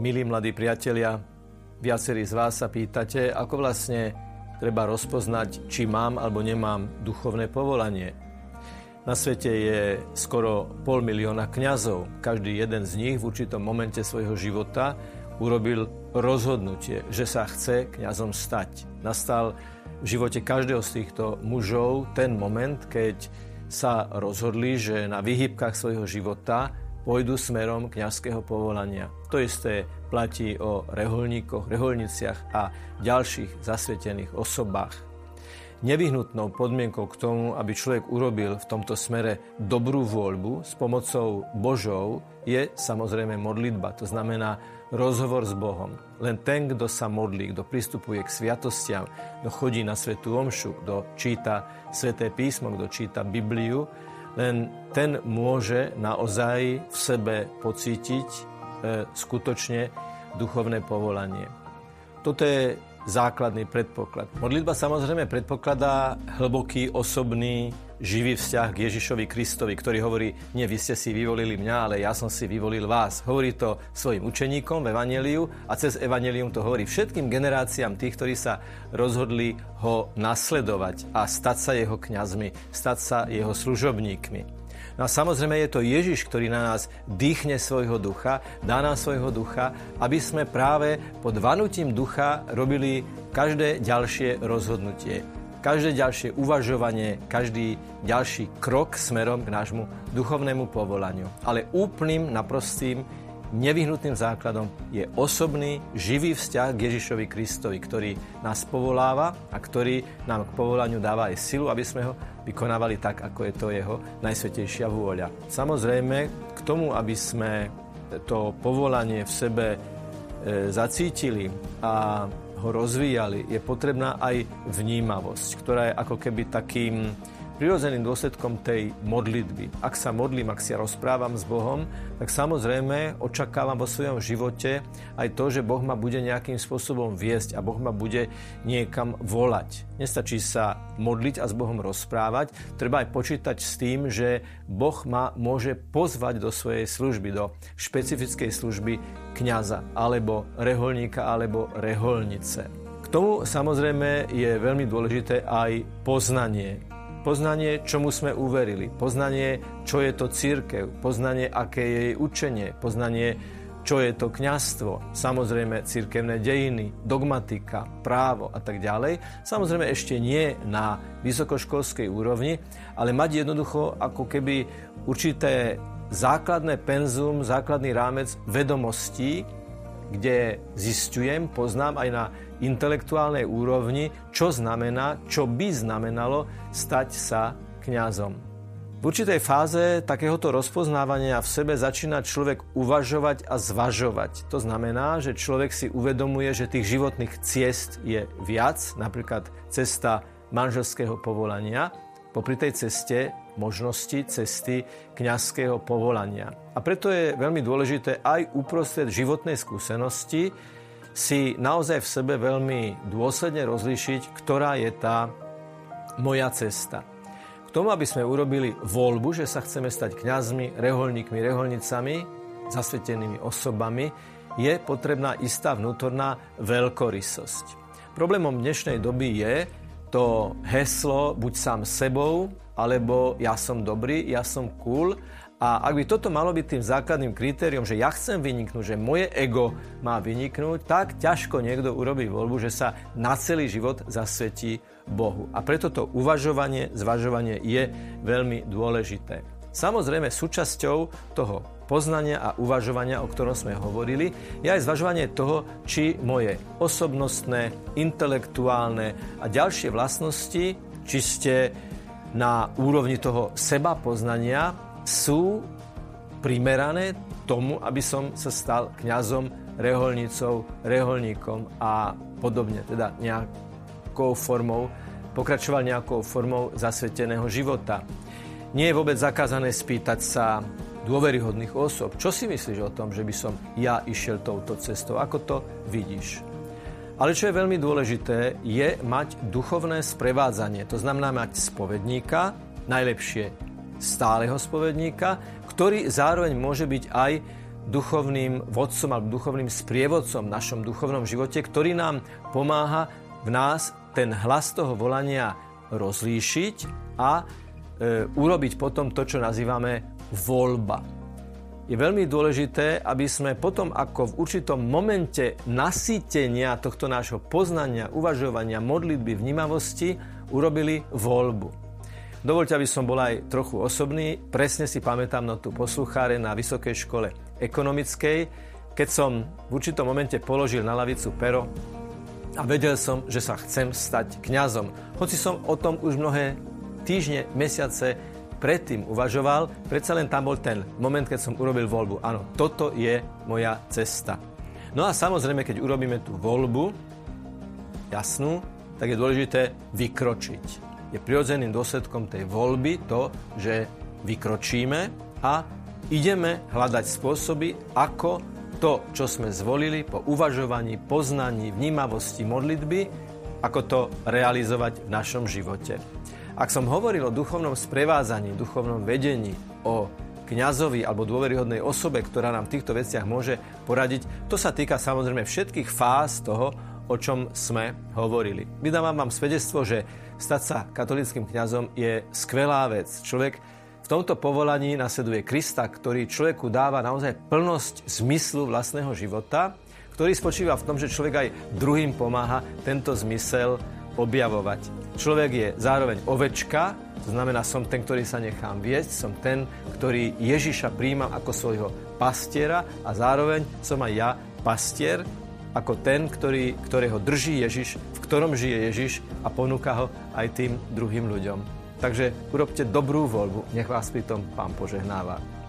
Milí mladí priatelia, viacerí z vás sa pýtate, ako vlastne treba rozpoznať, či mám alebo nemám duchovné povolanie. Na svete je skoro pol milióna kňazov. Každý jeden z nich v určitom momente svojho života urobil rozhodnutie, že sa chce kňazom stať. Nastal v živote každého z týchto mužov ten moment, keď sa rozhodli, že na vyhybkách svojho života pôjdu smerom kňazského povolania. To isté platí o reholníkoch, reholniciach a ďalších zasvetených osobách. Nevyhnutnou podmienkou k tomu, aby človek urobil v tomto smere dobrú voľbu s pomocou Božou, je samozrejme modlitba. To znamená rozhovor s Bohom. Len ten, kto sa modlí, kto pristupuje k sviatostiam, kto chodí na svetú omšu, kto číta sveté písmo, kto číta Bibliu, len ten môže naozaj v sebe pocítiť e, skutočne duchovné povolanie. Toto je základný predpoklad. Modlitba samozrejme predpokladá hlboký osobný živý vzťah k Ježišovi Kristovi, ktorý hovorí, nie vy ste si vyvolili mňa, ale ja som si vyvolil vás. Hovorí to svojim učeníkom v Evangeliu a cez Evangelium to hovorí všetkým generáciám tých, ktorí sa rozhodli ho nasledovať a stať sa jeho kňazmi, stať sa jeho služobníkmi. No a samozrejme je to Ježiš, ktorý na nás dýchne svojho ducha, dá nám svojho ducha, aby sme práve pod vanutím ducha robili každé ďalšie rozhodnutie každé ďalšie uvažovanie, každý ďalší krok smerom k nášmu duchovnému povolaniu. Ale úplným, naprostým, nevyhnutným základom je osobný, živý vzťah k Ježišovi Kristovi, ktorý nás povoláva a ktorý nám k povolaniu dáva aj silu, aby sme ho vykonávali tak, ako je to jeho najsvetejšia vôľa. Samozrejme, k tomu, aby sme to povolanie v sebe e, zacítili a ho rozvíjali, je potrebná aj vnímavosť, ktorá je ako keby takým prirodzeným dôsledkom tej modlitby. Ak sa modlím, ak si ja rozprávam s Bohom, tak samozrejme očakávam vo svojom živote aj to, že Boh ma bude nejakým spôsobom viesť a Boh ma bude niekam volať. Nestačí sa modliť a s Bohom rozprávať, treba aj počítať s tým, že Boh ma môže pozvať do svojej služby, do špecifickej služby kňaza, alebo reholníka, alebo reholnice. Tomu samozrejme je veľmi dôležité aj poznanie Poznanie, čomu sme uverili. Poznanie, čo je to církev. Poznanie, aké je jej učenie. Poznanie, čo je to kňazstvo. Samozrejme, církevné dejiny, dogmatika, právo a tak ďalej. Samozrejme, ešte nie na vysokoškolskej úrovni, ale mať jednoducho ako keby určité základné penzum, základný rámec vedomostí, kde zistujem, poznám aj na intelektuálnej úrovni, čo znamená, čo by znamenalo stať sa kňazom. V určitej fáze takéhoto rozpoznávania v sebe začína človek uvažovať a zvažovať. To znamená, že človek si uvedomuje, že tých životných ciest je viac, napríklad cesta manželského povolania, popri tej ceste možnosti cesty kňazského povolania. A preto je veľmi dôležité aj uprostred životnej skúsenosti si naozaj v sebe veľmi dôsledne rozlíšiť, ktorá je tá moja cesta. K tomu, aby sme urobili voľbu, že sa chceme stať kňazmi, reholníkmi, reholnicami, zasvetenými osobami, je potrebná istá vnútorná veľkorysosť. Problémom dnešnej doby je to heslo buď sám sebou, alebo ja som dobrý, ja som cool a ak by toto malo byť tým základným kritériom, že ja chcem vyniknúť, že moje ego má vyniknúť, tak ťažko niekto urobí voľbu, že sa na celý život zasvetí Bohu. A preto to uvažovanie, zvažovanie je veľmi dôležité. Samozrejme, súčasťou toho poznania a uvažovania, o ktorom sme hovorili, je aj zvažovanie toho, či moje osobnostné, intelektuálne a ďalšie vlastnosti, či ste na úrovni toho seba poznania sú primerané tomu, aby som sa stal kňazom, reholnicou, reholníkom a podobne, teda nejakou formou, pokračoval nejakou formou zasveteného života. Nie je vôbec zakázané spýtať sa dôveryhodných osob. Čo si myslíš o tom, že by som ja išiel touto cestou? Ako to vidíš? Ale čo je veľmi dôležité, je mať duchovné sprevádzanie. To znamená mať spovedníka, najlepšie stáleho spovedníka, ktorý zároveň môže byť aj duchovným vodcom alebo duchovným sprievodcom v našom duchovnom živote, ktorý nám pomáha v nás ten hlas toho volania rozlíšiť a urobiť potom to, čo nazývame voľba. Je veľmi dôležité, aby sme potom ako v určitom momente nasýtenia tohto nášho poznania, uvažovania, modlitby, vnímavosti urobili voľbu. Dovolte, aby som bol aj trochu osobný. Presne si pamätám na tú poslucháre na Vysokej škole ekonomickej, keď som v určitom momente položil na lavicu pero a vedel som, že sa chcem stať kňazom. Hoci som o tom už mnohé týždne, mesiace predtým uvažoval, predsa len tam bol ten moment, keď som urobil voľbu. Áno, toto je moja cesta. No a samozrejme, keď urobíme tú voľbu, jasnú, tak je dôležité vykročiť je prirodzeným dôsledkom tej voľby to, že vykročíme a ideme hľadať spôsoby, ako to, čo sme zvolili po uvažovaní, poznaní, vnímavosti, modlitby, ako to realizovať v našom živote. Ak som hovoril o duchovnom sprevázaní, duchovnom vedení, o kňazovi alebo dôveryhodnej osobe, ktorá nám v týchto veciach môže poradiť, to sa týka samozrejme všetkých fáz toho, o čom sme hovorili. Vydávam vám svedectvo, že stať sa katolickým kňazom je skvelá vec. Človek v tomto povolaní nasleduje Krista, ktorý človeku dáva naozaj plnosť zmyslu vlastného života, ktorý spočíva v tom, že človek aj druhým pomáha tento zmysel objavovať. Človek je zároveň ovečka, to znamená, som ten, ktorý sa nechám viesť, som ten, ktorý Ježiša príjmam ako svojho pastiera a zároveň som aj ja pastier, ako ten, ktorý, ktorého drží Ježiš, v ktorom žije Ježiš a ponúka ho aj tým druhým ľuďom. Takže urobte dobrú voľbu, nech vás pri tom Pán požehnáva.